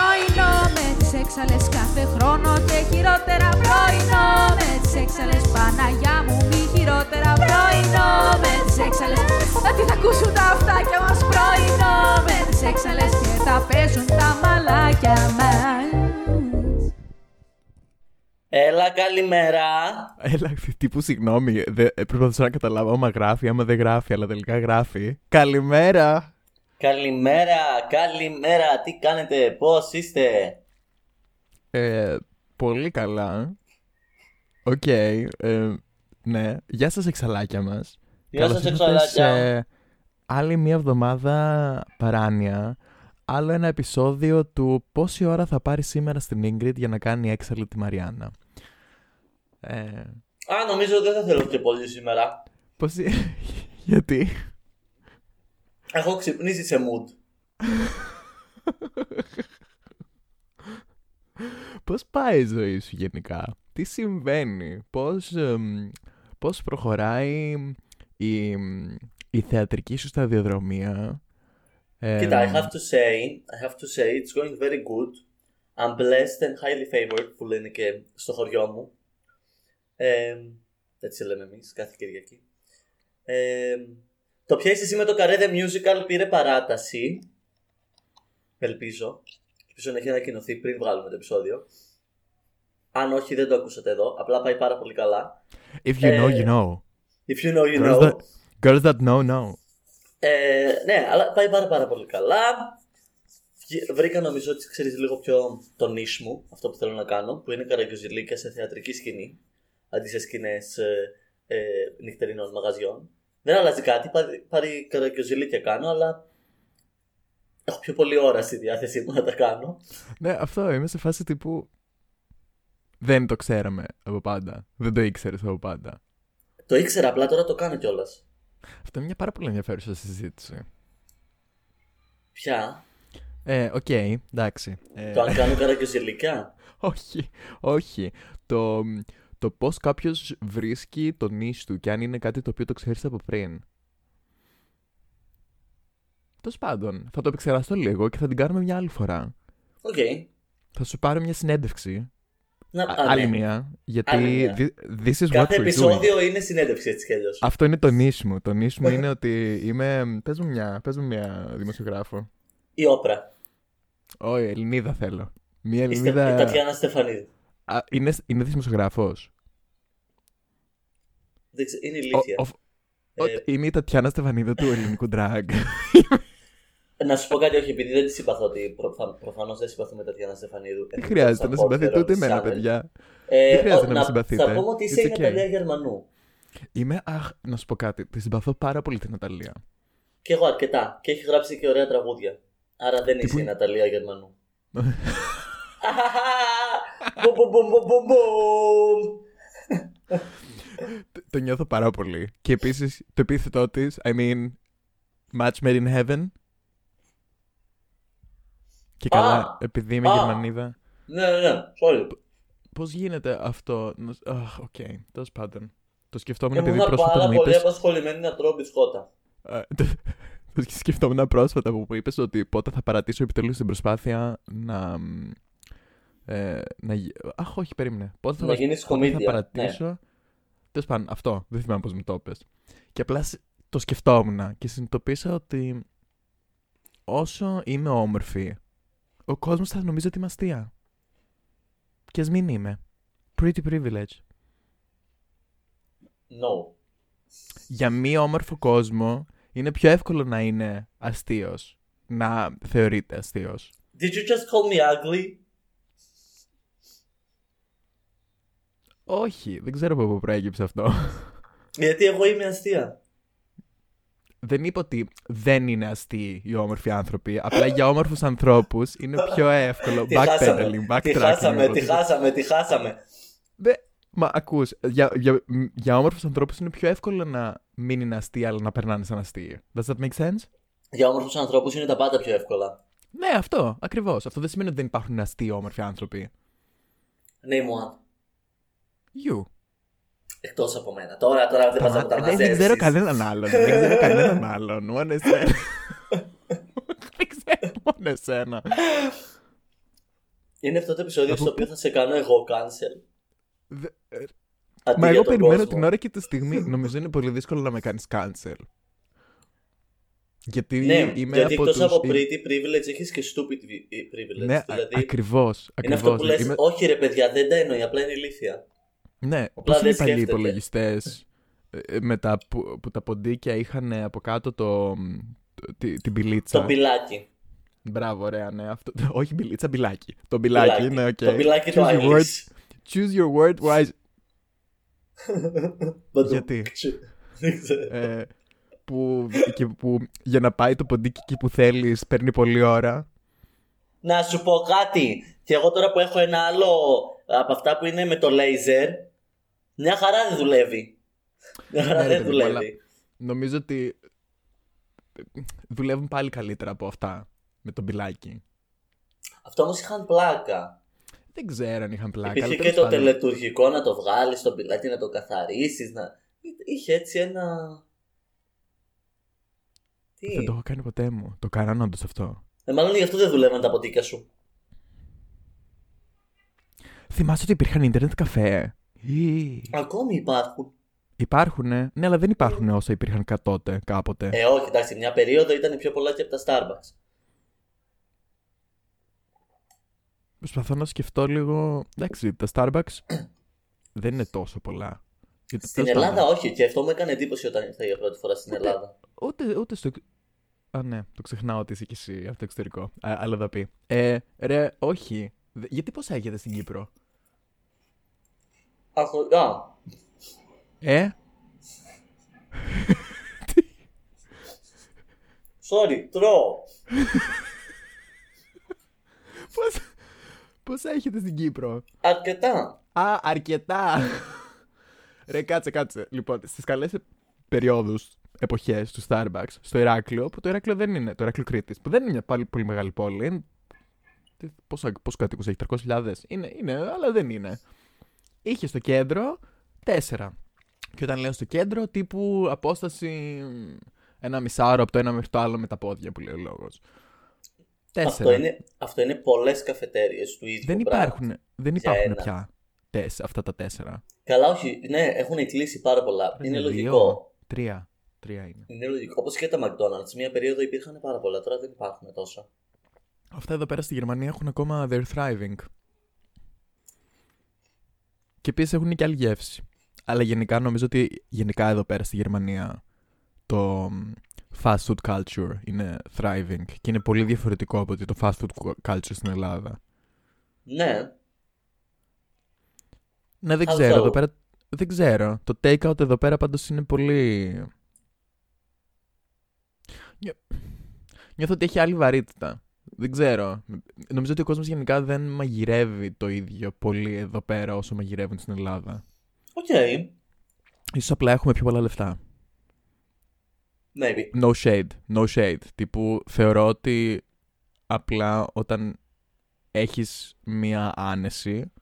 πρωινό με τις έξαλες κάθε χρόνο και χειρότερα πρωινό με τις έξαλες Παναγιά μου μη χειρότερα πρωινό με τις έξαλες ότι θα ακούσουν τα αυτάκια μας πρωινό με τις έξαλες και θα παίζουν τα μαλάκια μας Έλα, καλημέρα. Έλα, τύπου συγγνώμη. Δε, ε, προσπαθούσα να καταλάβω άμα γράφει, άμα δεν γράφει, αλλά τελικά γράφει. Καλημέρα! Καλημέρα, καλημέρα. Τι κάνετε, πώς είστε; Ε, πολύ καλά. Οκ. ε, ναι. Γεια σας εξαλλάκια μας. Γεια Καλώς σας, ήρθατε εξαλλάκια. σε άλλη μία εβδομάδα παράνοια. Άλλο ένα επεισόδιο του πόση ώρα θα πάρει σήμερα στην Ingrid για να κάνει έξαλλη τη Μαριάννα. Ε, Α, νομίζω δεν θα θέλω και πολύ σήμερα. πώς... Γιατί... Έχω ξυπνήσει σε mood. Πώς πάει η ζωή σου γενικά, τι συμβαίνει, πώς, εμ, πώς προχωράει η, η θεατρική σου σταδιοδρομία; Ε, Κοίτα, I have to say, I have to say, it's going very good. I'm blessed and highly favored, που λένε και στο χωριό μου. Ε, έτσι λέμε εμείς, κάθε Κυριακή. Ε, το πιέσεις εσύ με το Καρέ The Musical πήρε παράταση. Ελπίζω. Ελπίζω να έχει ανακοινωθεί πριν βγάλουμε το επεισόδιο. Αν όχι, δεν το ακούσατε εδώ. Απλά πάει πάρα πολύ καλά. If you know, ε, you know. If you know, you Girls know. that, girls that know, know. Ε, ναι, αλλά πάει πάρα, πάρα πολύ καλά. Βγη- Βρήκα νομίζω ότι ξέρεις λίγο πιο το νης μου, αυτό που θέλω να κάνω, που είναι καραγκιόζηλίκια σε θεατρική σκηνή, αντί σε σκηνές ε, ε, νυχτερινών μαγαζιών. Δεν αλλάζει κάτι, πάλι, πάλι καραγκιοζιλίκια κάνω, αλλά έχω πιο πολύ ώρα στη διάθεσή μου να τα κάνω. Ναι, αυτό είμαι σε φάση τύπου... Δεν το ξέραμε από πάντα. Δεν το ήξερες από πάντα. Το ήξερα, απλά τώρα το κάνω κιόλας. Αυτό είναι μια πάρα πολύ ενδιαφέρουσα συζήτηση. Πια, Ε, οκ, εντάξει. Ε, το αν κάνω καραγκιοζιλίκια. όχι, όχι. Το, το πώς κάποιος βρίσκει το niche του και αν είναι κάτι το οποίο το ξέρεις από πριν. Τέλος πάντων, θα το επεξεργαστώ λίγο και θα την κάνουμε μια άλλη φορά. Οκ. Θα σου πάρω μια συνέντευξη. Να- Α- α, άλλη ναι. μια. Γιατί Άλλη μια. thi- this is what Κάθε we're doing. επεισόδιο είναι συνέντευξη έτσι κι αλλιώς. Αυτό είναι το niche μου. Το niche μου είναι ότι είμαι... Πες μου μια, πες μου μια δημοσιογράφο. Η όπρα. Όχι, Ελληνίδα θέλω. Μια Η, Στε... Ελληνίδα... η Τατιάνα Στεφανίδη. Α, είναι, είναι δημοσιογράφος. Δεν ξέ- Είναι Ο- ηλίθεια. ο- ο- Ε, Είναι η Τατιάνα Στεφανίδα του ελληνικού drag. Να σου πω κάτι, όχι, επειδή δεν τη συμπαθώ ότι προ... προφανώς δεν συμπαθούμε Τατιάνα Στεφανίδου. Δεν χρειάζεται να συμπαθείτε ούτε εμένα, παιδιά. Ε, Δεν χρειάζεται ο- να με συμπαθείτε; Θα πούμε ότι είσαι It's η okay. Ναταλία Γερμανού. Είμαι, αχ, να σου πω κάτι. Τη συμπαθώ πάρα πολύ την Ναταλία. Και εγώ αρκετά. Και έχει γράψει και ωραία τραγούδια. Άρα δεν Τύπου- είσαι η Ναταλία Γερμανού. Το- Το νιώθω πάρα πολύ. Και επίσης το επίθετό της, I mean, match made in heaven. Και καλά, Α, επειδή είμαι α. Γερμανίδα. Ναι, ναι, ναι. Sorry. Πώς γίνεται αυτό. να- Αχ, οκ, τέλος πάντων. Το σκεφτόμουν Ήμουν επειδή πρόσφατα πάρα μου πολύ είπε. απασχολημένη να τρώω μπισκότα. Το σκεφτόμουν πρόσφατα που μου είπες ότι πότε θα παρατήσω επιτέλους την προσπάθεια να. Μ, Ε, να γι- Αχ, όχι, περίμενε. Πότε θα, Να γίνεις πότε θα κομμίδια, παρατήσω. Τέλος πάντων, αυτό. Δεν θυμάμαι πώς μου το είπες. Και απλά σ- το σκεφτόμουν και συνειδητοποίησα ότι όσο είμαι όμορφη, ο κόσμος θα νομίζει ότι είμαι αστεία. Και ας μην είμαι. Pretty privilege. No. για μη όμορφο κόσμο είναι πιο εύκολο να είναι αστείος. Να θεωρείται αστείος. Did you just call me ugly? Όχι, δεν ξέρω από πού προέκυψε αυτό. Γιατί εγώ είμαι αστεία. δεν είπα ότι δεν είναι αστείοι οι όμορφοι άνθρωποι. Απλά για όμορφους ανθρώπους είναι πιο εύκολο. Τη χάσαμε, Backpedaling, τη backtracking. χάσαμε, εγώ τη το- χάσαμε, τη χάσαμε. Δε- Μα ακούς, για, για, για όμορφους ανθρώπους είναι πιο εύκολο να μην είναι αστείοι αλλά να περνάνε σαν αστείοι. Does that make sense? Για όμορφους ανθρώπους είναι τα πάντα πιο εύκολα. Ναι, αυτό, ακριβώς. Αυτό δεν σημαίνει ότι δεν υπάρχουν αστείοι όμορφοι άνθρωποι. Name one. You. Εκτός από μένα. Τώρα, τώρα δεν πας να Σταμάτα. τα δεν, δεν ξέρω κανέναν άλλον. δεν ξέρω κανέναν άλλον. Μόνο εσένα. δεν ξέρω μόνο εσένα. Είναι αυτό το επεισόδιο Από στο οποίο θα σε κάνω εγώ cancel. Δε- ε, Αντί Μα για εγώ τον περιμένω κόσμο. την ώρα και τη στιγμή. Νομίζω είναι πολύ δύσκολο να με κάνεις cancel. Γιατί Ναι, είμαι γιατί από εκτός τους... από pretty privilege έχεις και stupid vi- privilege. Ναι, δηλαδή, ακριβώς. είναι αυτό που ακριβώς. λες, Είμαι- όχι ρε παιδιά, δεν τα εννοεί, απλά είναι ηλίθια. Ναι, Απλά πώς είναι οι δεν παλιοί σκέφτεται. υπολογιστές με τα, που, που τα ποντίκια είχαν από κάτω το, το- τη- την πιλίτσα. Το πιλάκι. Μπράβο, ωραία, ναι. Αυτό, όχι μπιλίτσα, μπιλάκι. Το μπιλάκι, ναι, οκ. Το πιλάκι το Choose your Irish. word- Choose your word wise. Μπαντού. Γιατί; Δεν ξέρω. ε, που, και που για να πάει το ποντίκι εκεί που θέλεις παίρνει πολλή ώρα. Να σου πω κάτι. Και εγώ τώρα που έχω ένα άλλο από αυτά που είναι με το laser, μια χαρά δεν δουλεύει. Μια χαρά Ναι, ρε δεν παιδί μου, δουλεύει. Νομίζω ότι δουλεύουν πάλι καλύτερα από αυτά με το μπιλάκι. Αυτό όμως είχαν πλάκα. Δεν ξέρω αν είχαν πλάκα. Υπήρχε αλλά και τέλος το πάντων. τελετουργικό να το βγάλεις στο πιλάκι, να το καθαρίσεις. Να... Είχε έτσι ένα. Τι; Δεν το έχω κάνει ποτέ μου. Το κάνανε όντως αυτό. Ε, μάλλον γι' αυτό δεν δουλεύαν τα ποτίκια σου. Θυμάσαι ότι υπήρχαν ίντερνετ καφέ; Ή... Ακόμη υπάρχουν. Υπάρχουνε; Ναι, αλλά δεν υπάρχουν όσα υπήρχαν κα- τότε, κάποτε. Ε, όχι, εντάξει, μια περίοδο ήταν πιο πολλά και από τα Starbucks. Προσπαθώ να σκεφτώ λίγο. Εντάξει, τα Starbucks δεν είναι τόσο πολλά. Γιατί Στην τέλος Ελλάδα, πάντων, όχι, και αυτό μου έκανε εντύπωση όταν ήρθα για πρώτη φορά στην Ούτε- Ελλάδα. Ούτε, ούτε στο. Α, ναι, το ξεχνάω ότι είσαι κι εσύ από το εξωτερικό. Α, αλλά θα πει. Ε, ρε, όχι. Δε- Γιατί πώς έχετε στην Κύπρο; Αχω... Α, Ε, sorry, τρώω. πώς, πώς έχετε στην Κύπρο; Αρκετά. Α, αρκετά. Ρε, κάτσε, κάτσε. Λοιπόν, στις καλές ε- περιόδους, εποχές του Starbucks, στο Ηράκλειο, που το Ηράκλειο δεν είναι, το Ηράκλειο Κρήτης, που δεν είναι μια πάλι πολύ μεγάλη πόλη, είναι... τι- Πόσα, πόσους κατοίκους έχει, 300.000. Είναι, είναι, αλλά δεν είναι. Είχε στο κέντρο τέσσερα. Και όταν λέω στο κέντρο, τύπου απόσταση ένα μισάωρο από το ένα μέχρι το άλλο με τα πόδια που λέει ο λόγος. Τέσσερα. Αυτό είναι, αυτό είναι πολλές καφετέρειες του ίδιου Δεν πράγμα. υπάρχουν, δεν Για υπάρχουν ένα. πια τέσ, αυτά τα τέσσερα. Καλά, όχι, ναι, έχουν κλείσει πάρα πολλά. Δεν είναι είναι λογικό. δύο. Τρία. Τρία είναι. Είναι λογικό. Όπως και τα McDonald's. Μία περίοδο υπήρχαν πάρα πολλά, τώρα δεν υπάρχουν τόσα. Αυτά εδώ πέρα στη Γερμανία έχουν ακόμα they're thriving. Και επίσης έχουν και άλλη γεύση. Αλλά γενικά νομίζω ότι γενικά εδώ πέρα στη Γερμανία το μ, fast food culture είναι thriving και είναι πολύ διαφορετικό από ότι το fast food culture στην Ελλάδα. Ναι, Ναι, δεν How ξέρω. so? Εδώ πέρα, δεν ξέρω. Το take-out εδώ πέρα πάντως είναι πολύ... Νιώ... Νιώθω ότι έχει άλλη βαρύτητα. Δεν ξέρω. Νομίζω ότι ο κόσμος γενικά δεν μαγειρεύει το ίδιο πολύ εδώ πέρα όσο μαγειρεύουν στην Ελλάδα. οκ. Ίσως απλά έχουμε πιο πολλά λεφτά. Maybe. No shade. No shade. Τύπου θεωρώ ότι απλά όταν έχεις μία άνεση,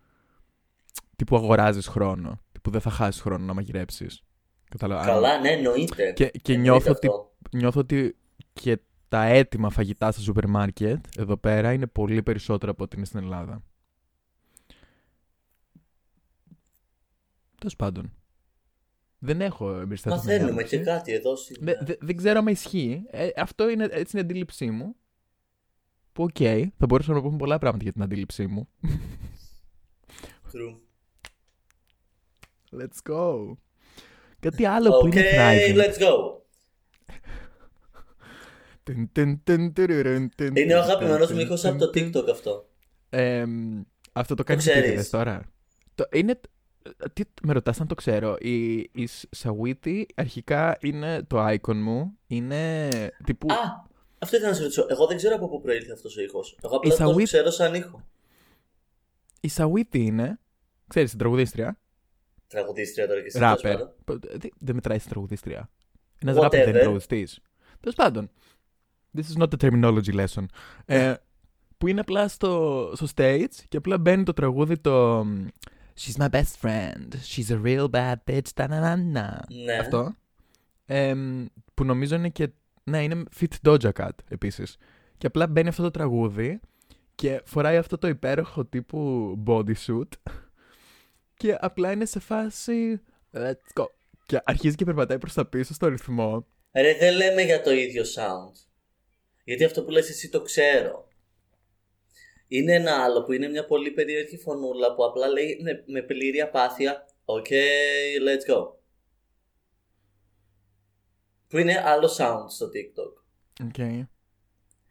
τύπου αγοράζεις χρόνο. Τύπου δεν θα χάσεις χρόνο να μαγειρέψεις. Κατάλαβα. Καλά, ναι, εννοείται. Και, και Εννοείται νιώθω, ότι, αυτό. νιώθω ότι και τα έτοιμα φαγητά στα σούπερ μάρκετ εδώ πέρα είναι πολύ περισσότερα από ό,τι είναι στην Ελλάδα. Τέλος πάντων. Δεν έχω εμπεριστατωμένη Μαθαίνουμε άποψη. και κάτι εδώ. στην- Δε- δε- δεν ξέρω αν ισχύει. Ε, αυτό είναι, έτσι είναι η αντίληψή μου. Που οκ, θα μπορούσαμε να πούμε πολλά πράγματα για την αντίληψή μου. True. Let's go. Κάτι άλλο που Okay, είναι thriving. let's go. Είναι ο τουν, αγαπημένος τουν, μου ήχος τουν, από το τουν. TikTok αυτό. Εμ, αυτό το κάνεις ξέρεις. επίτηδες τώρα. Το, είναι, τι, με ρωτάς αν το ξέρω. Η, η Σαουίτη αρχικά είναι το icon μου. Είναι τύπου... Α, αυτό ήθελα να σε ρωτήσω. Εγώ δεν ξέρω από πού προήλθε αυτός ο ήχος. Εγώ απλά Η τον Σαουίτ- ξέρω σαν ήχο. Η Σαουίτη είναι, ξέρεις, την τραγουδίστρια. Τραγουδίστρια τώρα και εσύ. Ράπερ. τέλος πάντων. Δεν μετράει στην τραγουδίστρια. Ένας Whatever. ράπερ δεν είναι τραγουδιστής. Τέλος πάντων. This is not a terminology lesson. Ε, που είναι απλά στο, στο stage και απλά μπαίνει το τραγούδι το. She's my best friend. She's a real bad bitch. Ta-na-na-na. Ναι. Αυτό. Ε, που νομίζω είναι και. Ναι, είναι fit Doja Cat επίσης. Και απλά μπαίνει αυτό το τραγούδι Και φοράει αυτό το υπέροχο τύπου bodysuit. Και απλά είναι σε φάση. Let's go. Και αρχίζει και περπατάει προς τα πίσω στο ρυθμό. Ρε, δεν λέμε για το ίδιο sound. Γιατί αυτό που λες εσύ το ξέρω. Είναι ένα άλλο που είναι μια πολύ περίεργη φωνούλα που απλά λέει με, με πλήρη απάθεια OK, let's go. Που είναι άλλο sound στο TikTok. Okay.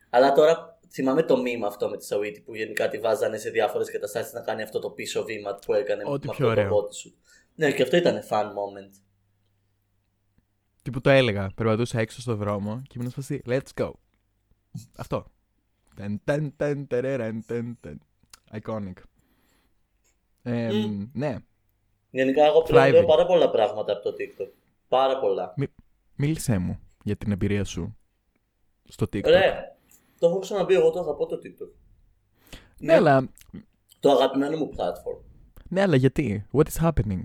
Αλλά τώρα θυμάμαι το meme αυτό με τη Σαουίτη που γενικά τη βάζανε σε διάφορες καταστάσεις να κάνει αυτό το πίσω βήμα που έκανε Ό,τι με πιο αυτό το ωραίο. body σου. Ναι, και αυτό ήταν fun moment. Τι που το έλεγα. Περπατούσα έξω στο δρόμο και ήμουν σπαστή. Let's go. Αυτό. Ταν, ταν, ταν, τερεραν, ταν, ταν. Iconic. Ε, Μμ. Ναι. Γενικά, εγώ πλέον Thriving. λέω πάρα πολλά πράγματα από το TikTok. Πάρα πολλά. Μίλησέ μου για την εμπειρία σου στο TikTok. Ρε, το έχω ξαναπεί, εγώ το αγαπώ το TikTok. Ναι, αλλά, Το αγαπημένο μου platform. ναι, αλλά γιατί; What is happening;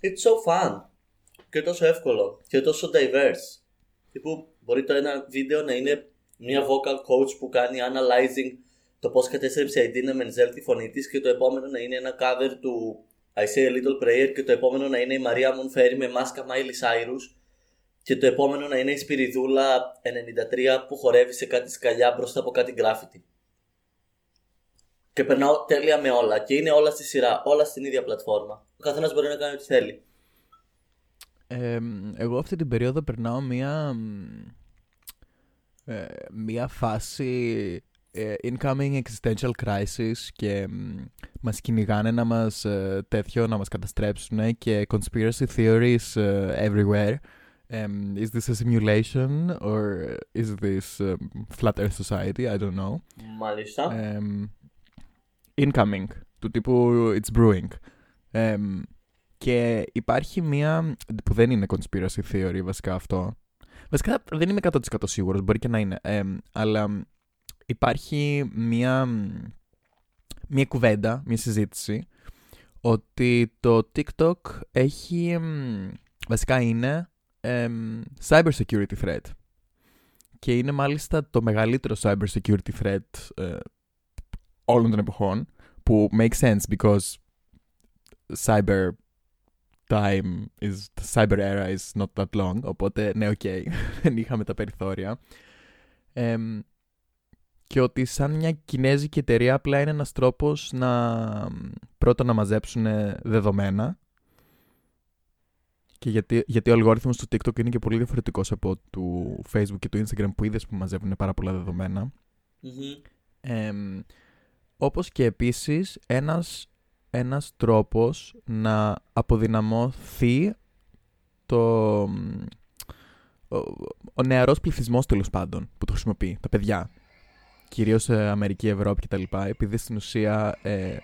It's so fun. Και τόσο εύκολο. Και τόσο diverse. Τύπου μπορεί το ένα βίντεο να είναι μια vocal coach που κάνει analyzing το πώς κατέστρεψε η Dina Menzel τη φωνή της και το επόμενο να είναι ένα cover του I Say a Little Prayer και το επόμενο να είναι η Μαρία Μονφέρη με μάσκα Miley Cyrus και το επόμενο να είναι η Σπυριδούλα 93 που χορεύει σε κάτι σκαλιά μπροστά από κάτι graffiti. Και περνάω τέλεια με όλα και είναι όλα στη σειρά, όλα στην ίδια πλατφόρμα. Ο καθένας μπορεί να κάνει ό,τι θέλει. Ε, εγώ αυτή την περίοδο περνάω μία, μ, ε, μία φάση ε, incoming existential crisis και μ, μας κυνηγάνε να μας ε, τέτοιο να μας καταστρέψουν και conspiracy theories ε, everywhere. Um, is this a simulation or is this um, flat earth society? I don't know. Μάλιστα. Εμ, incoming, του τύπου it's brewing. Εμ, και υπάρχει μία, που δεν είναι conspiracy theory βασικά αυτό. Βασικά δεν είμαι 100% σίγουρος, μπορεί και να είναι. Εμ, αλλά μ, υπάρχει μία, μ, μία κουβέντα, μία συζήτηση, ότι το TikTok έχει, εμ, βασικά είναι εμ, cyber security threat. Και είναι μάλιστα το μεγαλύτερο cyber security threat ε, όλων των εποχών που makes sense because cyber time is the cyber era is not that long οπότε ναι οκ δεν είχαμε τα περιθώρια. Εμ, και ότι σαν μια κινέζικη εταιρεία απλά είναι ένας τρόπος να πρώτα να μαζέψουν δεδομένα. Και γιατί, γιατί ο αλγόριθμος του TikTok είναι και πολύ διαφορετικός από του Facebook και του Instagram που είδες που μαζεύουν πάρα πολλά δεδομένα. Μμμ. Εμ, όπως και επίσης ένας, ένας τρόπος να αποδυναμωθεί το, ο, ο νεαρός πληθυσμός τέλος πάντων που το χρησιμοποιεί, τα παιδιά. Κυρίως σε Αμερική, Ευρώπη κτλ. Επειδή στην ουσία ε,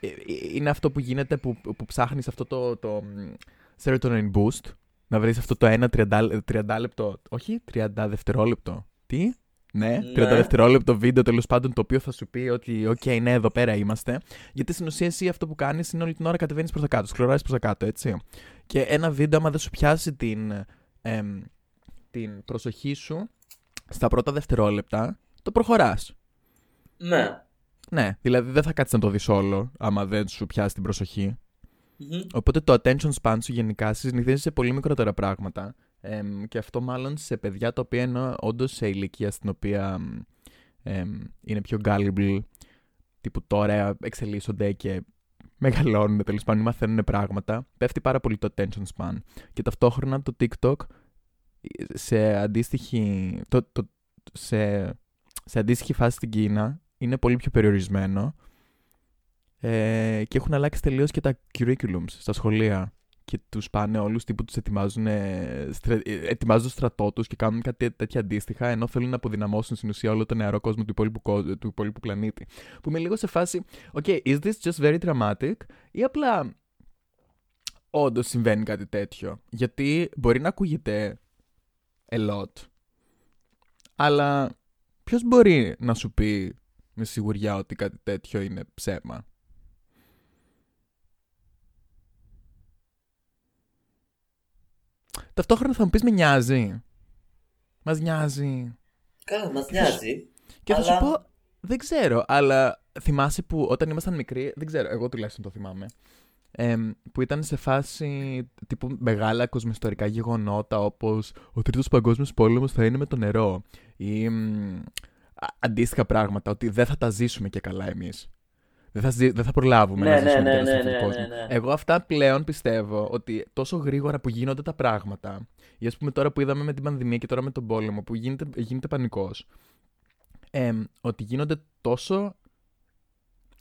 ε, είναι αυτό που γίνεται που, που ψάχνεις αυτό το, το μ, serotonin boost να βρεις αυτό το ένα 30, 30 λεπτό, όχι 30 δευτερόλεπτο. Τι; Ναι, 30 Ναι. δευτερόλεπτο βίντεο τέλος πάντων το οποίο θα σου πει ότι, οκ, ναι, εδώ πέρα είμαστε. Γιατί στην ουσία εσύ αυτό που κάνεις είναι όλη την ώρα κατεβαίνεις προς τα κάτω, σκρολάρεις προς τα κάτω, έτσι. Και ένα βίντεο, άμα δεν σου πιάσει την, εμ, την προσοχή σου στα πρώτα δευτερόλεπτα, το προχωράς. Ναι. Ναι, δηλαδή δεν θα κάτσεις να το δεις όλο, άμα δεν σου πιάσει την προσοχή. Μμμ. Οπότε το attention span σου γενικά συνηθίζεις σε πολύ μικρότερα πράγματα. Εμ, και αυτό μάλλον σε παιδιά τα οποία είναι όντως σε ηλικία στην οποία μ, εμ, είναι πιο gullible, τύπου τώρα εξελίσσονται και μεγαλώνουν, τέλος πάντων, μαθαίνουν πράγματα. Πέφτει πάρα πολύ το attention span. Και ταυτόχρονα το TikTok σε αντίστοιχη, το, το, σε, σε αντίστοιχη φάση στην Κίνα είναι πολύ πιο περιορισμένο ε, και έχουν αλλάξει τελείως και τα curriculums στα σχολεία. Και τους πάνε όλους τύπου τους ετοιμάζουν, ε, στρα, ε, ετοιμάζουν το στρατό τους και κάνουν κάτι τέτοια αντίστοιχα, ενώ θέλουν να αποδυναμώσουν στην ουσία όλο τον νεαρό κόσμο του υπόλοιπου, κο- του υπόλοιπου πλανήτη. Που είμαι λίγο σε φάση, OK, is this just very dramatic, ή απλά όντως συμβαίνει κάτι τέτοιο. Γιατί μπορεί να ακούγεται a lot, αλλά ποιος μπορεί να σου πει με σιγουριά ότι κάτι τέτοιο είναι ψέμα; Ταυτόχρονα θα μου πεις με νοιάζει. Μας νοιάζει. Καλά, μας νοιάζει. Και θα Αλλά- σου πω, Δεν ξέρω, αλλά θυμάσαι που όταν ήμασταν μικροί, δεν ξέρω, εγώ τουλάχιστον το θυμάμαι, εμ, που ήταν σε φάση τύπου μεγάλα κοσμοϊστορικά γεγονότα όπως ο Τρίτος Παγκόσμιος Πόλεμος θα είναι με το νερό ή μ, α- αντίστοιχα πράγματα, ότι δεν θα τα ζήσουμε και καλά εμείς. Δεν θα, ζει- δεν θα προλάβουμε Ναι, να ναι, ζήσουμε ναι, τέλος ναι, αυτού του ναι, κόσμου. ναι, ναι. Εγώ αυτά πλέον πιστεύω ότι τόσο γρήγορα που γίνονται τα πράγματα, ή ας πούμε τώρα που είδαμε με την πανδημία και τώρα με τον πόλεμο, που γίνεται, γίνεται πανικός, εμ, ότι γίνονται τόσο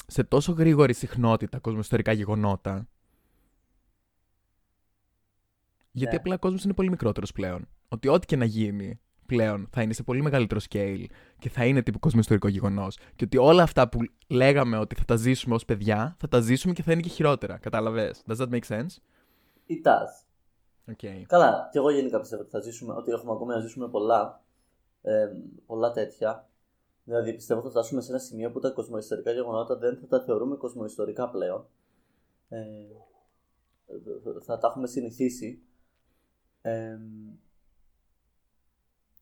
σε τόσο γρήγορη συχνότητα κοσμοϊστορικά γεγονότα. Γιατί Ναι. απλά ο κόσμος είναι πολύ μικρότερος πλέον. Ότι ό,τι και να γίνει πλέον θα είναι σε πολύ μεγαλύτερο scale και θα είναι τύπου κοσμοϊστορικό γεγονός. Και ότι όλα αυτά που λέγαμε ότι θα τα ζήσουμε ως παιδιά, θα τα ζήσουμε και θα είναι και χειρότερα. Κατάλαβες; Does that make sense? It does. Okay. Καλά, και εγώ γενικά πιστεύω ότι θα ζήσουμε, ότι έχουμε ακόμη να ζήσουμε πολλά, ε, πολλά τέτοια. Δηλαδή πιστεύω θα φτάσουμε σε ένα σημείο που τα κοσμοϊστορικά γεγονότα δεν θα τα θεωρούμε κοσμοϊστορικά πλέον. Ε, θα τα έχουμε συνηθίσει. Ε,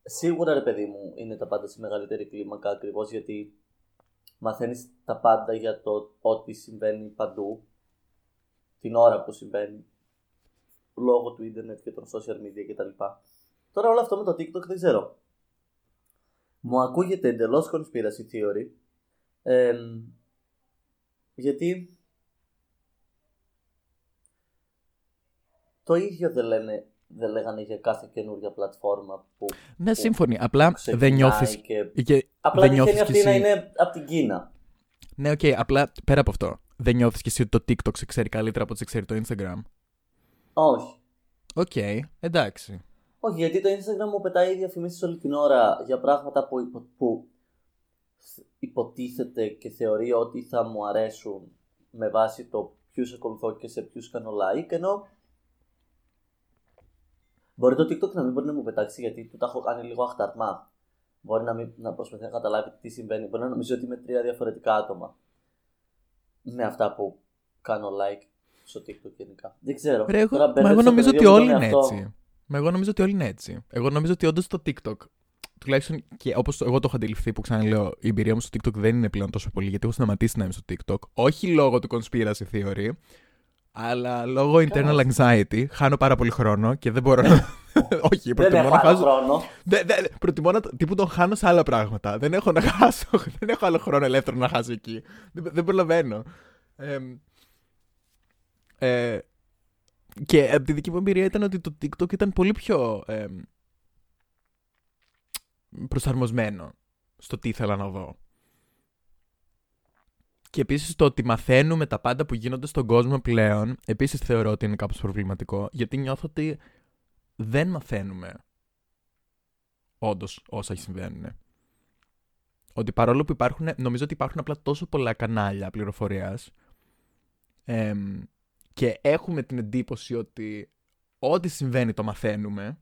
σίγουρα ρε παιδί μου είναι τα πάντα σε μεγαλύτερη κλίμακα ακριβώς γιατί μαθαίνεις τα πάντα για το ό,τι συμβαίνει παντού την ώρα που συμβαίνει λόγω του ίντερνετ και των social media κτλ. Τώρα όλο αυτό με το TikTok δεν ξέρω. Μου ακούγεται εντελώς conspiracy theory. εμ, γιατί το ίδιο δεν, λένε, δεν λέγανε για κάθε καινούργια πλατφόρμα που Ναι, σύμφωνοι. Απλά ξεκινάει δεν νιώθεις... και... Και Απλά δεν τυχαίνει νιώθεις αυτή κι να εσύ... είναι από την Κίνα. Ναι, οκ, απλά πέρα από αυτό. Δεν νιώθεις κι εσύ ότι το TikTok σε ξέρει καλύτερα από ό,τι σε ξέρει το Instagram; Όχι. Οκ, εντάξει. Όχι, γιατί το Instagram μου πετάει διαφημίσεις όλη την ώρα για πράγματα που, υπο- που υποτίθεται και θεωρεί ότι θα μου αρέσουν με βάση το ποιους ακολουθώ και σε ποιους κάνω like. Ενώ μπορεί το TikTok να μην μπορεί να μου πετάξει γιατί του τα έχω κάνει λίγο αχταρμά. Μπορεί να, μην, να προσπαθεί να καταλάβει τι συμβαίνει. Μπορεί να νομίζω ότι είμαι τρία διαφορετικά άτομα με αυτά που κάνω like στο TikTok γενικά. Δεν ξέρω. Ρε, εγώ, Τώρα μα μπέρδεψα εγώ το νομίζω ότι παιδί μου όλοι τον είναι εαυτό. έτσι. Μα εγώ νομίζω ότι όλοι είναι έτσι. Εγώ νομίζω ότι όντως το TikTok, τουλάχιστον και όπως εγώ το έχω αντιληφθεί που ξαναλέω, η εμπειρία μου στο TikTok δεν είναι πλέον τόσο πολύ γιατί έχω σταματήσει να είμαι στο TikTok. Όχι λόγω του conspiracy theory, αλλά λόγω internal anxiety. Χάνω πάρα πολύ χρόνο και δεν μπορώ να. Όχι, Δεν προτιμώ έχω να άλλο χάσω. χρόνο. Δεν, δεν, προτιμώ να. τύπου τον χάνω σε άλλα πράγματα. Δεν έχω να χάσω. Δεν έχω άλλο χρόνο ελεύθερο να χάσω εκεί. Δεν, δεν προλαβαίνω. Εμ, ε, και από τη δική μου εμπειρία ήταν ότι το TikTok ήταν πολύ πιο εμ, προσαρμοσμένο στο τι ήθελα να δω. Και επίσης το ότι μαθαίνουμε τα πάντα που γίνονται στον κόσμο πλέον, επίσης θεωρώ ότι είναι κάπως προβληματικό, γιατί νιώθω ότι δεν μαθαίνουμε όντως όσα συμβαίνουν. Ότι παρόλο που υπάρχουν, νομίζω ότι υπάρχουν απλά τόσο πολλά κανάλια πληροφορίας εμ, και έχουμε την εντύπωση ότι ό,τι συμβαίνει το μαθαίνουμε,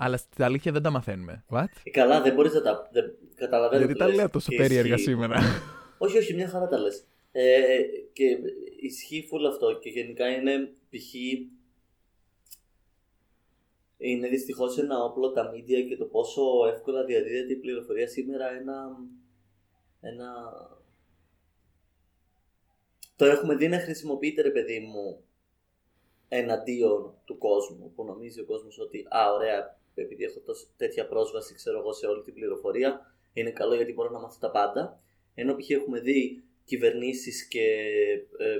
αλλά στην αλήθεια δεν τα μαθαίνουμε. What? Ε, Καλά, δεν μπορείς να τα. Δεν... Καταλαβαίνω. Γιατί τι τα λες. λέω τόσο Και περίεργα ισχύει. σήμερα. Όχι, όχι, μια χαρά τα λες. Ε, και ισχύει φουλ αυτό και γενικά είναι π.χ. Είναι δυστυχώς ένα όπλο τα media και το πόσο εύκολα διαδίδεται η πληροφορία σήμερα ένα. ένα... Το έχουμε δει να χρησιμοποιείται ρε παιδί μου εναντίον του κόσμου που νομίζει ο κόσμος ότι α ωραία επειδή έχω τόση- τέτοια πρόσβαση ξέρω εγώ σε όλη την πληροφορία είναι καλό γιατί μπορώ να μάθω τα πάντα ενώ π.χ. έχουμε δει κυβερνήσεις και ε,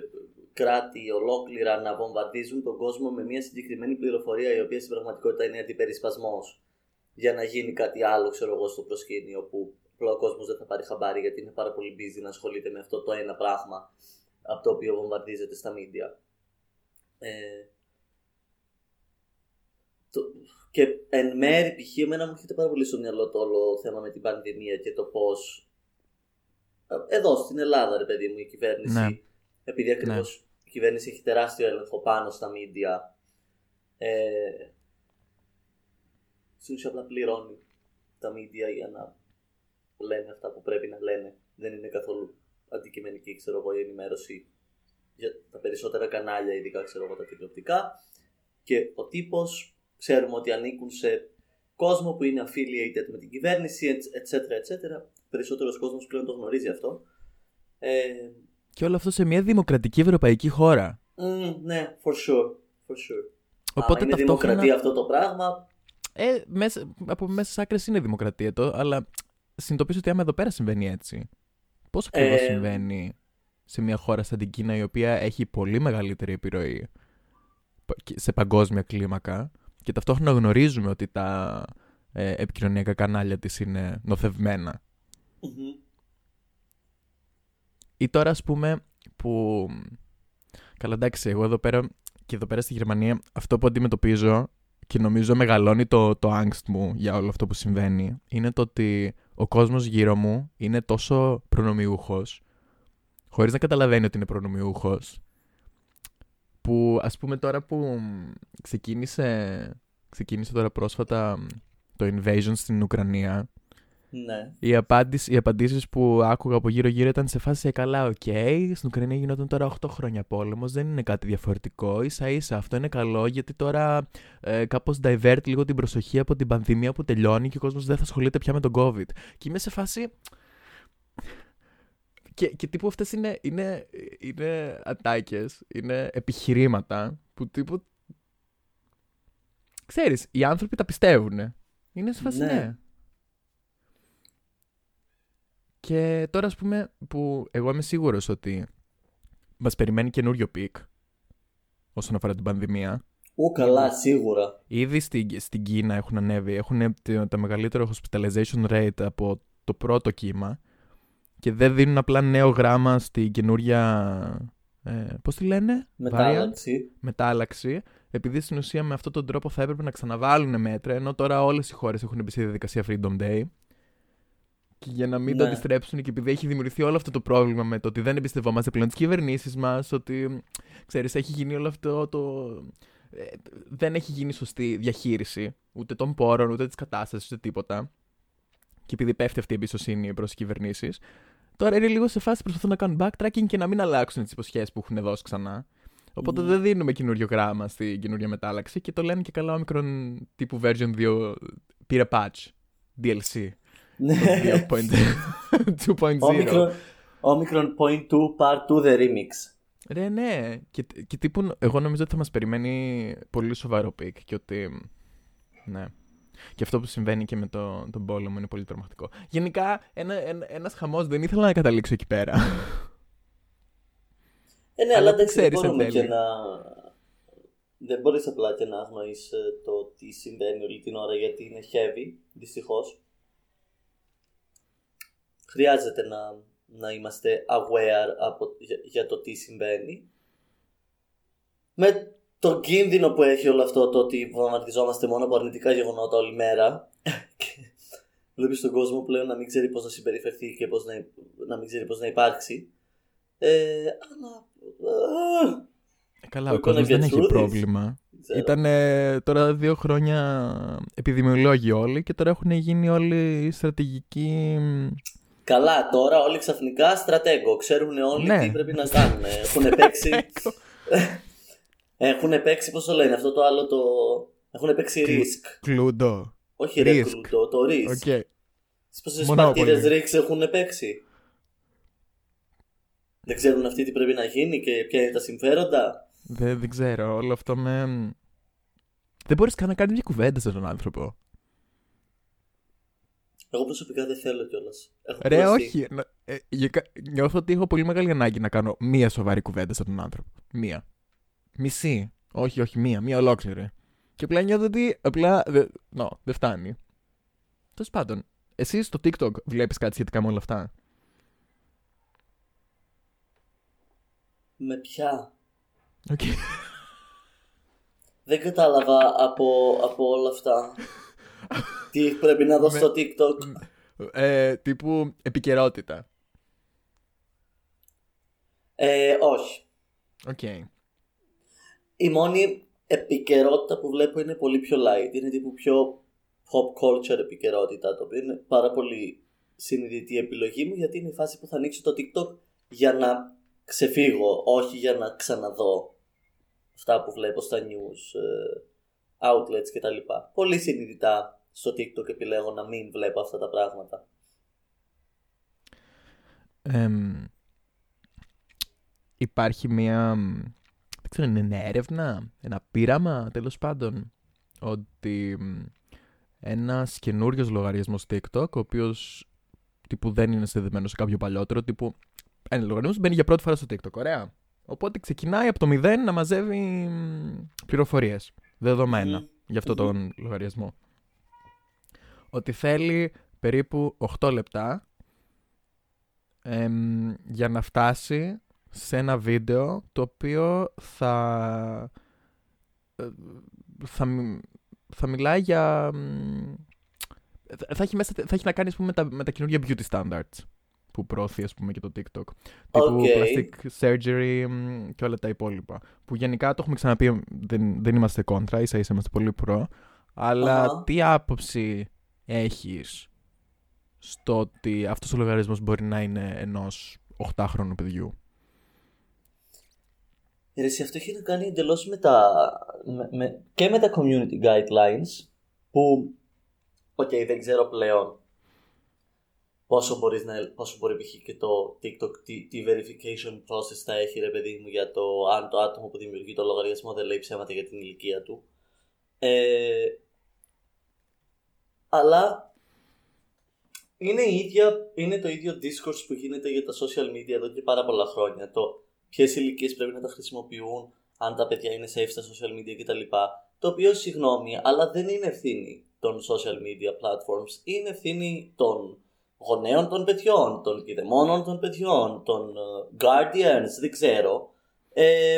κράτη ολόκληρα να βομβαρδίζουν τον κόσμο με μια συγκεκριμένη πληροφορία η οποία στην πραγματικότητα είναι αντιπερισπασμός για να γίνει κάτι άλλο ξέρω εγώ στο προσκήνιο που απλά ο κόσμος δεν θα πάρει χαμπάρι γιατί είναι πάρα πολύ busy να ασχολείται με αυτό το ένα πράγμα από το οποίο βομβαρδίζεται στα media. Ε, το, και εν μέρη π.χ. εμένα μου έρχεται πάρα πολύ στο μυαλό το όλο θέμα με την πανδημία και το πώς ε, εδώ στην Ελλάδα ρε παιδί μου η κυβέρνηση Ναι. επειδή ακριβώς η κυβέρνηση έχει τεράστιο έλεγχο πάνω στα media ε, στην ουσία απλά πληρώνει τα media για να λένε αυτά που πρέπει να λένε δεν είναι καθόλου αντικειμενική ξέρω εγώ η ενημέρωση για τα περισσότερα κανάλια ειδικά ξέρω εγώ τα τηλεοπτικά και ο τύπος ξέρουμε ότι ανήκουν σε κόσμο που είναι affiliated με την κυβέρνηση, etc. etc. Περισσότερος κόσμος πλέον το γνωρίζει αυτό. Ε, Και όλο αυτό σε μια δημοκρατική ευρωπαϊκή χώρα. μ, ναι, for sure. For sure. Οπότε Άμα είναι ταυτόχρονα. δημοκρατία αυτό το πράγμα, Ε, μέσα, από μέσα στις άκρες είναι δημοκρατία το, αλλά συνειδητοποιήσω ότι άμα εδώ πέρα συμβαίνει έτσι. Πώς ακριβώς Ε, συμβαίνει σε μια χώρα σαν την Κίνα η οποία έχει πολύ μεγαλύτερη επιρροή πα- και- σε παγκόσμια κλίμακα; Και ταυτόχρονα γνωρίζουμε ότι τα ε, επικοινωνιακά κανάλια της είναι νοθευμένα. μμμ. Ή τώρα ας πούμε που... Καλά εντάξει, εγώ εδώ πέρα και εδώ πέρα στη Γερμανία αυτό που αντιμετωπίζω και νομίζω μεγαλώνει το, το angst μου για όλο αυτό που συμβαίνει είναι το ότι ο κόσμος γύρω μου είναι τόσο προνομιούχος χωρίς να καταλαβαίνει ότι είναι προνομιούχος που ας πούμε τώρα που ξεκίνησε, ξεκίνησε τώρα πρόσφατα το invasion στην Ουκρανία Ναι. οι, απάντηση, οι απαντήσεις που άκουγα από γύρω γύρω ήταν σε φάση «Ε, καλά, οκ, στην Ουκρανία γινόταν τώρα 8 χρόνια πόλεμος, δεν είναι κάτι διαφορετικό, ίσα ίσα αυτό είναι καλό γιατί τώρα ε, κάπως divert λίγο την προσοχή από την πανδημία που τελειώνει και ο κόσμος δεν θα ασχολείται πια με τον COVID. Και είμαι σε φάση... Και, και τύπου αυτές είναι, είναι, είναι ατάκες, είναι επιχειρήματα που τύπου... Ξέρεις, οι άνθρωποι τα πιστεύουν. Είναι σε φάση Ναι. ναι. Και τώρα, ας πούμε, που εγώ είμαι σίγουρος ότι μας περιμένει καινούριο peak όσον αφορά την πανδημία. Ού, καλά, σίγουρα. Ήδη στην, στην Κίνα έχουν ανέβει, έχουν το, το μεγαλύτερο hospitalization rate από το πρώτο κύμα και δεν δίνουν απλά νέο γράμμα στην καινούρια, ε, πώς τη λένε, variant? Μετάλλαξη. μετάλλαξη, επειδή στην ουσία με αυτόν τον τρόπο θα έπρεπε να ξαναβάλουν μέτρα, ενώ τώρα όλες οι χώρες έχουν μπει στη διαδικασία Freedom Day. Και για να μην το Ναι. αντιστρέψουν και επειδή έχει δημιουργηθεί όλο αυτό το πρόβλημα με το ότι δεν εμπιστευόμαστε πλέον τις κυβερνήσεις μας, ότι ξέρεις, έχει γίνει όλο αυτό το. ε, δεν έχει γίνει σωστή διαχείριση ούτε των πόρων, ούτε της κατάστασης, ούτε τίποτα. Και επειδή πέφτει αυτή η εμπιστοσύνη προς τις κυβερνήσεις, τώρα είναι λίγο σε φάση που προσπαθούν να κάνουν backtracking και να μην αλλάξουν τις υποσχέσεις που έχουν δώσει ξανά. Οπότε Μμμ. δεν δίνουμε καινούριο γράμμα στην καινούρια μετάλλαξη και το λένε και καλά όμικρον τύπου version 2 πήρε patch. DLC. Ναι. 2.0. Omicron, Omicron Point 2 Part 2 The Remix. Ρε, ναι. Και, και τύπου, εγώ νομίζω ότι θα μας περιμένει πολύ σοβαρό peak και ότι, ναι. Και αυτό που συμβαίνει και με το, τον πόλεμο είναι πολύ τρομακτικό. Γενικά, ένα, ένα, ένας χαμός δεν ήθελα να καταλήξω εκεί πέρα. Ε, ναι, Αλλά αλλά τι εντάξει, δεν ξέρεις εν μπορούμε τέλει. και να... Δεν μπορείς απλά και να αγνοείς ε, το τι συμβαίνει όλη την ώρα γιατί είναι heavy, δυστυχώς. Χρειάζεται να, να είμαστε aware από, για, για το τι συμβαίνει. Με τον κίνδυνο που έχει όλο αυτό το ότι βομβαρδιζόμαστε μόνο από αρνητικά γεγονότα όλη μέρα και βλέπεις τον κόσμο πλέον να μην ξέρει πώς να συμπεριφερθεί και πώς να, να μην ξέρει πώς να υπάρξει. Ε, αλλά... α, Ε, Καλά, We're ο κόσμος gonna δεν get έχει through this. πρόβλημα. δεν ξέρω. Ήταν τώρα δύο χρόνια επιδημιολόγοι όλοι και τώρα έχουν γίνει όλοι στρατηγικοί. Καλά, τώρα όλοι ξαφνικά στρατέγκο. Ξέρουν όλοι Ναι. τι πρέπει να κάνουν. Έχουν παίξει. Έχουν παίξει, πώς το λένε, αυτό το άλλο το. Έχουν παίξει Κλου- risk. Cluedo. Όχι ρε, Risk. Cluedo, το risk. OK. Στις πόσες Monopoly. παρτίδες risk έχουν παίξει; Δεν ξέρουν αυτοί τι πρέπει να γίνει και ποια είναι τα συμφέροντα; Δεν, δεν ξέρω, όλο αυτό με... Δεν μπορείς καν να κάνεις μια κουβέντα σε τον άνθρωπο. Εγώ προσωπικά δεν θέλω κιόλας. Ρε, όχι. να- ε, για κα- νιώθω ότι έχω πολύ μεγάλη ανάγκη να κάνω μία σοβαρή κουβέντα σε τον άνθρωπο. Μία. Μισή. Όχι, όχι, μία. Μία ολόκληρη. Και απλά νιώθω ότι απλά δεν νο-, δεν φτάνει. Τέλος πάντων, εσύ στο TikTok βλέπεις κάτι σχετικά με όλα αυτά; Με ποια; Οκ. Δεν κατάλαβα από, από όλα αυτά. τι πρέπει να δω Με- στο TikTok. Ε, τύπου επικαιρότητα. Ε, όχι. Οκ. Η μόνη επικαιρότητα που βλέπω είναι πολύ πιο light. Είναι τύπου πιο pop culture επικαιρότητα, το οποίο είναι πάρα πολύ συνειδητή επιλογή μου γιατί είναι η φάση που θα ανοίξω το TikTok για να ξεφύγω, όχι για να ξαναδώ αυτά που βλέπω στα news ε, outlets κτλ. Πολύ συνειδητά στο TikTok επιλέγω να μην βλέπω αυτά τα πράγματα. Εμ, υπάρχει μια, δεν ξέρω, είναι μια έρευνα, ένα πείραμα τέλος πάντων, ότι μ, ένας καινούριος λογαριασμός TikTok, ο οποίος τύπου δεν είναι συνδεδεμένος σε κάποιο παλιότερο, τύπου ένα λογαριασμός μπαίνει για πρώτη φορά στο TikTok, ωραία. Οπότε ξεκινάει από το μηδέν να μαζεύει μ, πληροφορίες, δεδομένα Μμμ. για αυτόν τον λογαριασμό. Ότι θέλει περίπου 8 λεπτά εμ, για να φτάσει σε ένα βίντεο το οποίο θα ε, θα, μι- θα μιλάει για μ, θα έχει, μέσα, θα έχει να κάνει ας πούμε, με, τα, με τα καινούργια beauty standards που προωθεί ας πούμε και το TikTok τύπου OK. plastic surgery μ, και όλα τα υπόλοιπα που γενικά το έχουμε ξαναπεί δεν, δεν είμαστε κόντρα ίσα ίσα είμαστε πολύ pro αλλά Αχα. τι άποψη έχεις στο ότι αυτός ο λογαριασμός μπορεί να είναι ενός 8χρονου παιδιού; Ρε, εσύ, αυτό έχει να κάνει εντελώς με τα. Με, με- και με τα community guidelines που. Οκ, δεν ξέρω πλέον πόσο, μπορείς να, πόσο μπορεί π.χ. και το TikTok τι, τι verification process θα έχει ρε παιδί μου για το αν το άτομο που δημιουργεί το λογαριασμό δεν λέει ψέματα για την ηλικία του. Ε, αλλά είναι, η ίδια, είναι το ίδιο discourse που γίνεται για τα social media εδώ και πάρα πολλά χρόνια. Το ποιες ηλικίες πρέπει να τα χρησιμοποιούν, αν τα παιδιά είναι safe στα social media κτλ. Το οποίο, συγγνώμη, αλλά δεν είναι ευθύνη των social media platforms. Είναι ευθύνη των γονέων των παιδιών, των κηδεμόνων των παιδιών, των ε, guardians, δεν ξέρω. Ε,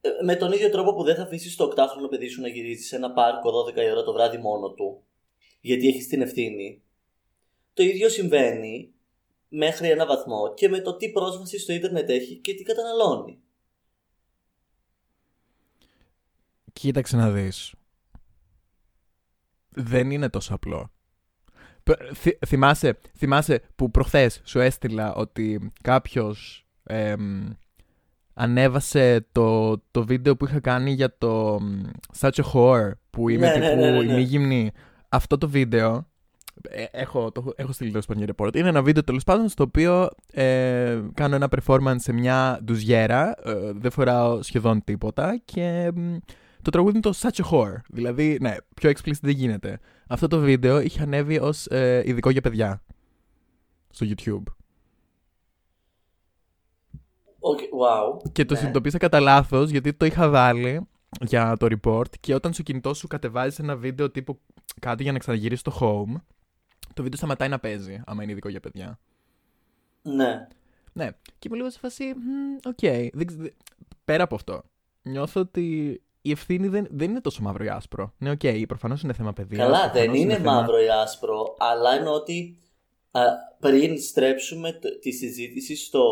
ε, με τον ίδιο τρόπο που δεν θα αφήσεις το 8χρονο παιδί σου να γυρίζει σε ένα πάρκο 12 η ώρα το βράδυ μόνο του, γιατί έχεις την ευθύνη. Το ίδιο συμβαίνει μέχρι ένα βαθμό και με το τι πρόσβαση στο ίντερνετ έχει και τι καταναλώνει. Κοίταξε να δεις. Δεν είναι τόσο απλό. Π- θυ- θυμάσαι, θυμάσαι που προχθές σου έστειλα ότι κάποιος εμ, ανέβασε το, το βίντεο που είχα κάνει για το μ, Such a Whore που είμαι Ναι, τύπου ναι, ναι, ναι, ναι. ημίγυμνη. Αυτό το βίντεο ε, έχω, το, έχω- έχω στείλει τέλος πάντων για report. Είναι ένα βίντεο τέλος πάντων στο οποίο ε, κάνω ένα performance σε μια ντουζιέρα. ε, δεν φοράω σχεδόν τίποτα και μ, το τραγούδι είναι το Such a Whore. Δηλαδή, ναι, πιο explicit δεν γίνεται. Αυτό το βίντεο είχε ανέβει ως ε, ειδικό για παιδιά στο YouTube. Okay, wow. Και το Ναι. συνειδητοποίησα κατά λάθος γιατί το είχα βάλει για το report και όταν στο κινητό σου κατεβάζεις ένα βίντεο τύπου κάτι για να ξαναγυρίσεις στο home, το βίντεο σταματάει να παίζει, άμα είναι ειδικό για παιδιά. Ναι. Ναι, και είμαι λίγο σε φάση. «Μμ, Οκ. δεν ξε- δε- Πέρα από αυτό, νιώθω ότι η ευθύνη δεν, δεν είναι τόσο μαύρο ή άσπρο. Ναι, οκ, προφανώς είναι θέμα παιδείας. Καλά, δεν είναι μαύρο ή άσπρο, αλλά εννοώ ότι α, πριν στρέψουμε το- τη συζήτηση στο.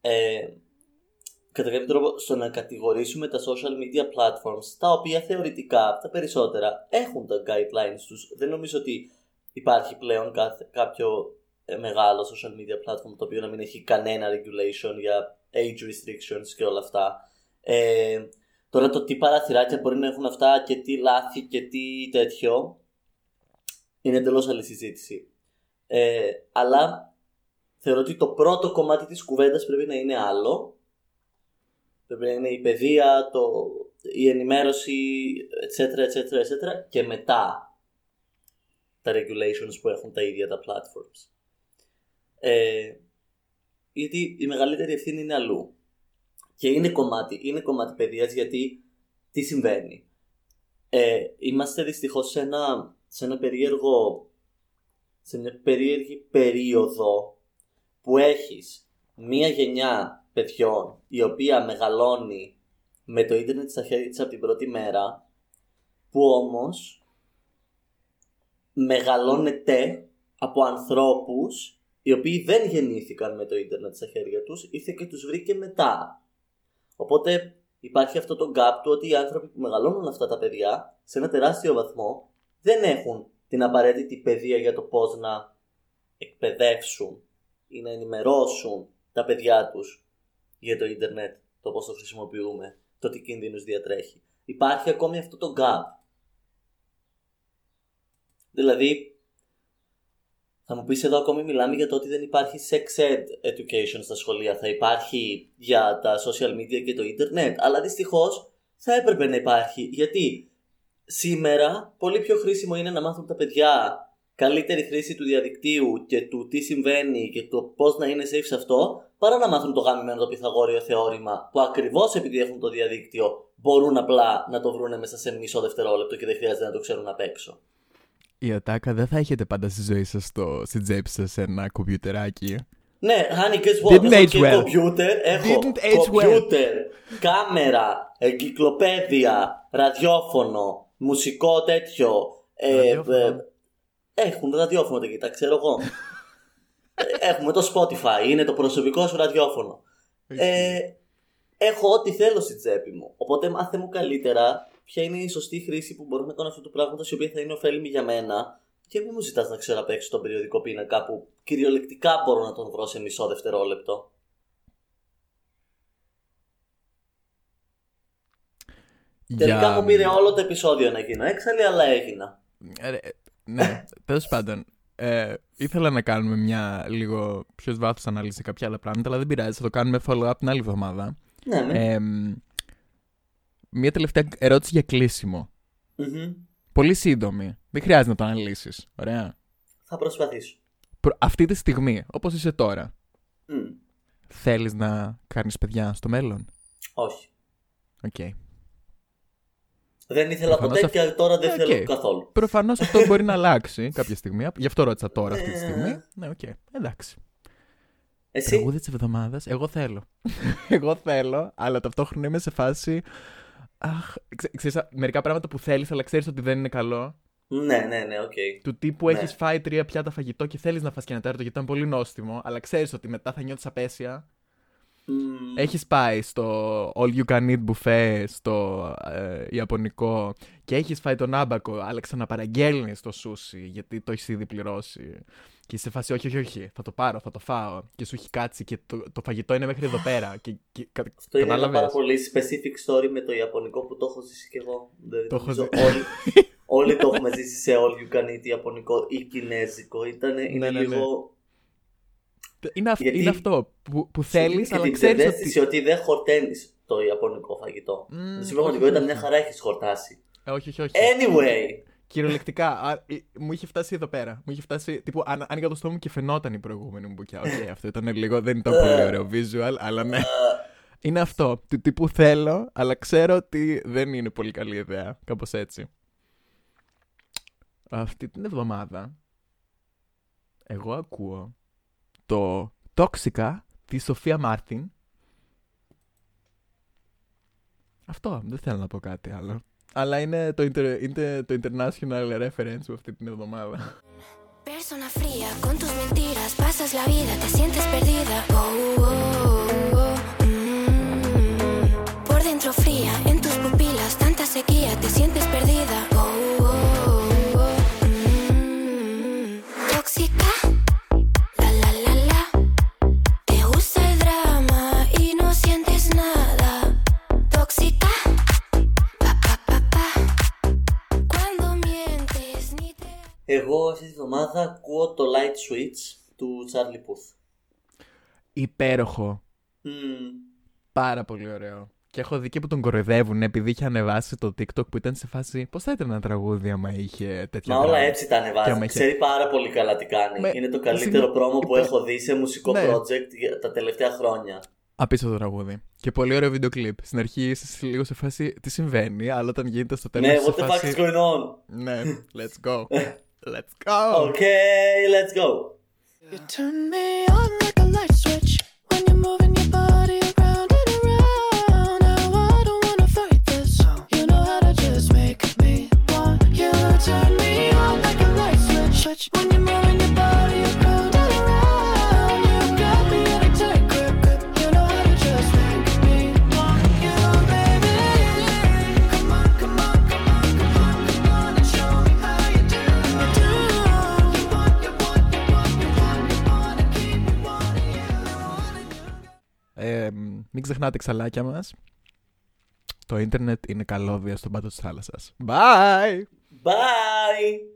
Ε, κατά κάποιο τρόπο στο να κατηγορήσουμε τα social media platforms, τα οποία θεωρητικά τα περισσότερα έχουν τα guidelines τους. Δεν νομίζω ότι υπάρχει πλέον κάθε, κάποιο ε, μεγάλο social media platform το οποίο να μην έχει κανένα regulation για age restrictions και όλα αυτά. Ε, τώρα το τι παραθυράκια μπορεί να έχουν αυτά και τι λάθη και τι τέτοιο είναι εντελώς άλλη συζήτηση. Ε, αλλά θεωρώ ότι το πρώτο κομμάτι της κουβέντας πρέπει να είναι άλλο. Πρέπει να είναι η παιδεία, το, η ενημέρωση, etc, etc, etc. Και μετά τα regulations που έχουν τα ίδια τα platforms. Ε, γιατί η μεγαλύτερη ευθύνη είναι αλλού. Και είναι κομμάτι, είναι κομμάτι παιδείας γιατί τι συμβαίνει. Ε, είμαστε δυστυχώς σε ένα, σε ένα περίεργο σε μια περίεργη περίοδο που έχεις μία γενιά παιδιών η οποία μεγαλώνει με το ίντερνετ στα χέρια της από την πρώτη μέρα που όμως μεγαλώνεται από ανθρώπους οι οποίοι δεν γεννήθηκαν με το ίντερνετ στα χέρια τους ήρθε και τους βρήκε μετά. Οπότε υπάρχει αυτό το gap του ότι οι άνθρωποι που μεγαλώνουν αυτά τα παιδιά σε ένα τεράστιο βαθμό δεν έχουν την απαραίτητη παιδεία για το πώς να εκπαιδεύσουν ή να ενημερώσουν τα παιδιά τους για το ίντερνετ, το πώς το χρησιμοποιούμε, το τι κίνδυνους διατρέχει. Υπάρχει ακόμη αυτό το gap. Δηλαδή, θα μου πεις εδώ ακόμη μιλάμε για το ότι δεν υπάρχει sex ed education στα σχολεία. Θα υπάρχει για τα social media και το internet. Αλλά δυστυχώς θα έπρεπε να υπάρχει. Γιατί σήμερα πολύ πιο χρήσιμο είναι να μάθουν τα παιδιά καλύτερη χρήση του διαδικτύου και του τι συμβαίνει και το πώς να είναι safe σε αυτό, παρά να μάθουν το γάμιμένο το Pythagorean θεώρημα που ακριβώς επειδή έχουν το διαδίκτυο μπορούν απλά να το βρουν μέσα σε μισό δευτερόλεπτο και δεν χρειάζεται να το ξέρουν απ' έξω. Η ατάκα δεν θα έχετε πάντα στη ζωή σας στην τσέπη σας ένα κομπιουτεράκι. Ναι, honey, guess what? Didn't έχω age και well. κομπιούτερ, έχω Didn't age well. κομπιούτερ, κάμερα, εγκυκλοπαίδεια, ραδιόφωνο, μουσικό τέτοιο. ε, Ραδιόφωνο. ε, έχουν ραδιόφωνο εκεί, τα ξέρω εγώ. Ε, Έχουμε το Spotify, είναι το προσωπικό σου ραδιόφωνο. Ε, έχω ό,τι θέλω στη τσέπη μου. Οπότε μάθε μου καλύτερα ποια είναι η σωστή χρήση που μπορώ να κάνω αυτού του πράγματος η οποία θα είναι ωφέλιμη για μένα. Και μην μου ζητάς να ξέρω απ' έξω τον περιοδικό πίνακα που κυριολεκτικά μπορώ να τον βρω σε μισό δευτερόλεπτο. Τελικά Για- μου πήρε όλο το επεισόδιο να γίνω έξαλλη, αλλά έγινα. Ε, ρε, ναι, τέλος πάντων. Ε, ήθελα να κάνουμε μια λίγο πιο βάθος ανάλυση σε κάποια άλλα πράγματα, αλλά δεν πειράζει. Θα το κάνουμε follow-up την άλλη εβδομάδα. Ναι, ναι. Ε, μια τελευταία ερώτηση για κλείσιμο. Μμμ. Πολύ σύντομη. Δεν χρειάζεται να το αναλύσεις. Ωραία. Θα προσπαθήσω. Προ- Αυτή τη στιγμή, όπως είσαι τώρα, Μμ. θέλεις να κάνεις παιδιά στο μέλλον; Όχι. Οκ. Δεν ήθελα Προφανώς ποτέ και τώρα δεν Οκ. θέλω καθόλου. Προφανώς αυτό μπορεί να αλλάξει κάποια στιγμή. Γι' αυτό ρώτησα τώρα αυτή τη στιγμή. Ε. Ναι, οκ. Εντάξει. Εσύ; Τραγούδι της εβδομάδας. Εγώ θέλω. Εγώ θέλω, αλλά ταυτόχρονα είμαι σε φάση. Αχ, ξέ- ξέρεις, μερικά πράγματα που θέλεις, αλλά ξέρεις ότι δεν είναι καλό. Ναι, ναι, ναι, οκ. Του τύπου Ναι. έχεις φάει τρία πιάτα φαγητό και θέλεις να φας και ένα τέταρτο γιατί ήταν πολύ νόστιμο, αλλά ξέρεις ότι μετά θα νιώθεις απαίσια. Μμ. Έχεις πάει στο All You Can Eat Buffet, στο ε, Ιαπωνικό και έχεις φάει τον άμπακο, αλλά ξαναπαραγγέλνεις το σούσι γιατί το έχεις ήδη πληρώσει. Και είσαι σε φάση, όχι, όχι, όχι, θα το πάρω, θα το φάω. Και σου έχει κάτσει και το, το φαγητό είναι μέχρι εδώ πέρα. Και, και, κα, Αυτό είναι ένα κατάλαβες; πάρα πολύ specific story με το Ιαπωνικό που το έχω ζήσει κι εγώ. Δηλαδή, Το έχω νομίζω ζει- όλοι, όλοι το έχουμε ζήσει σε all you can eat Ιαπωνικό ή Κινέζικο. Ήτανε, είναι ναι, ναι. λίγο. Είναι, αυ- Γιατί- είναι αυτό που, που σου δίνει θέλεις, και αλλά την ξέρεις ψευδαίσθηση ότι. ότι... δεν χορταίνεις το Ιαπωνικό φαγητό. Μμ, Στην όχι, πραγματικότητα όχι, μια όχι. χαρά έχεις χορτάσει. Ε, όχι, όχι, όχι. Anyway. Κυριολεκτικά, α, ε, μου είχε φτάσει εδώ πέρα. Μου είχε φτάσει. Τύπου, αν, άνοιγα το στόμα μου και φαινόταν η προηγούμενη μου μπουκιά. Οκ, αυτό ήταν λίγο. Δεν ήταν πολύ ωραίο visual, αλλά ναι. Είναι αυτό. Του τύπου θέλω, αλλά ξέρω ότι δεν είναι πολύ καλή ιδέα. Κάπως έτσι. Αυτή την εβδομάδα εγώ ακούω το Τόξικα τη Σοφία Μάρτιν. Αυτό, δεν θέλω να πω κάτι άλλο. Αλλά είναι το, inter- είναι το international reference μου αυτή την εβδομάδα. Persona fría, con tus mentiras pasas la vida, te sientes perdida. Oh, oh, oh, mm. Por dentro fría, en tus pupilas tanta sequía, te sientes Εγώ αυτή τη βδομάδα ακούω το Light Switch του Charlie Puth. Υπέροχο. Μμ. Πάρα πολύ ωραίο. Και έχω δει και που τον κοροϊδεύουν επειδή είχε ανεβάσει το TikTok που ήταν σε φάση. Πώς θα ήταν ένα τραγούδι άμα είχε τέτοια. Μα όλα πράγματα; έτσι τα Και ανεβάζει. άμα είχε- Ξέρει πάρα πολύ καλά τι κάνει. Με- Είναι το συγγνώμη, καλύτερο πρόμο που είπε- έχω δει σε μουσικό Ναι. project για τα τελευταία χρόνια. Απίστευτο τραγούδι. Και πολύ ωραίο βίντεο κλιπ. Στην αρχή είσαι λίγο σε φάση τι συμβαίνει, αλλά όταν γίνεται στο τέλος. Ναι, what the fuck is going on? Ναι, let's go. Let's go. Okay, let's go. You turn me on like a light switch when you're moving μην ξεχνάτε ξαλάκια μας. Το ίντερνετ είναι καλώδια στον πάτο της θάλασσας. Bye! Bye.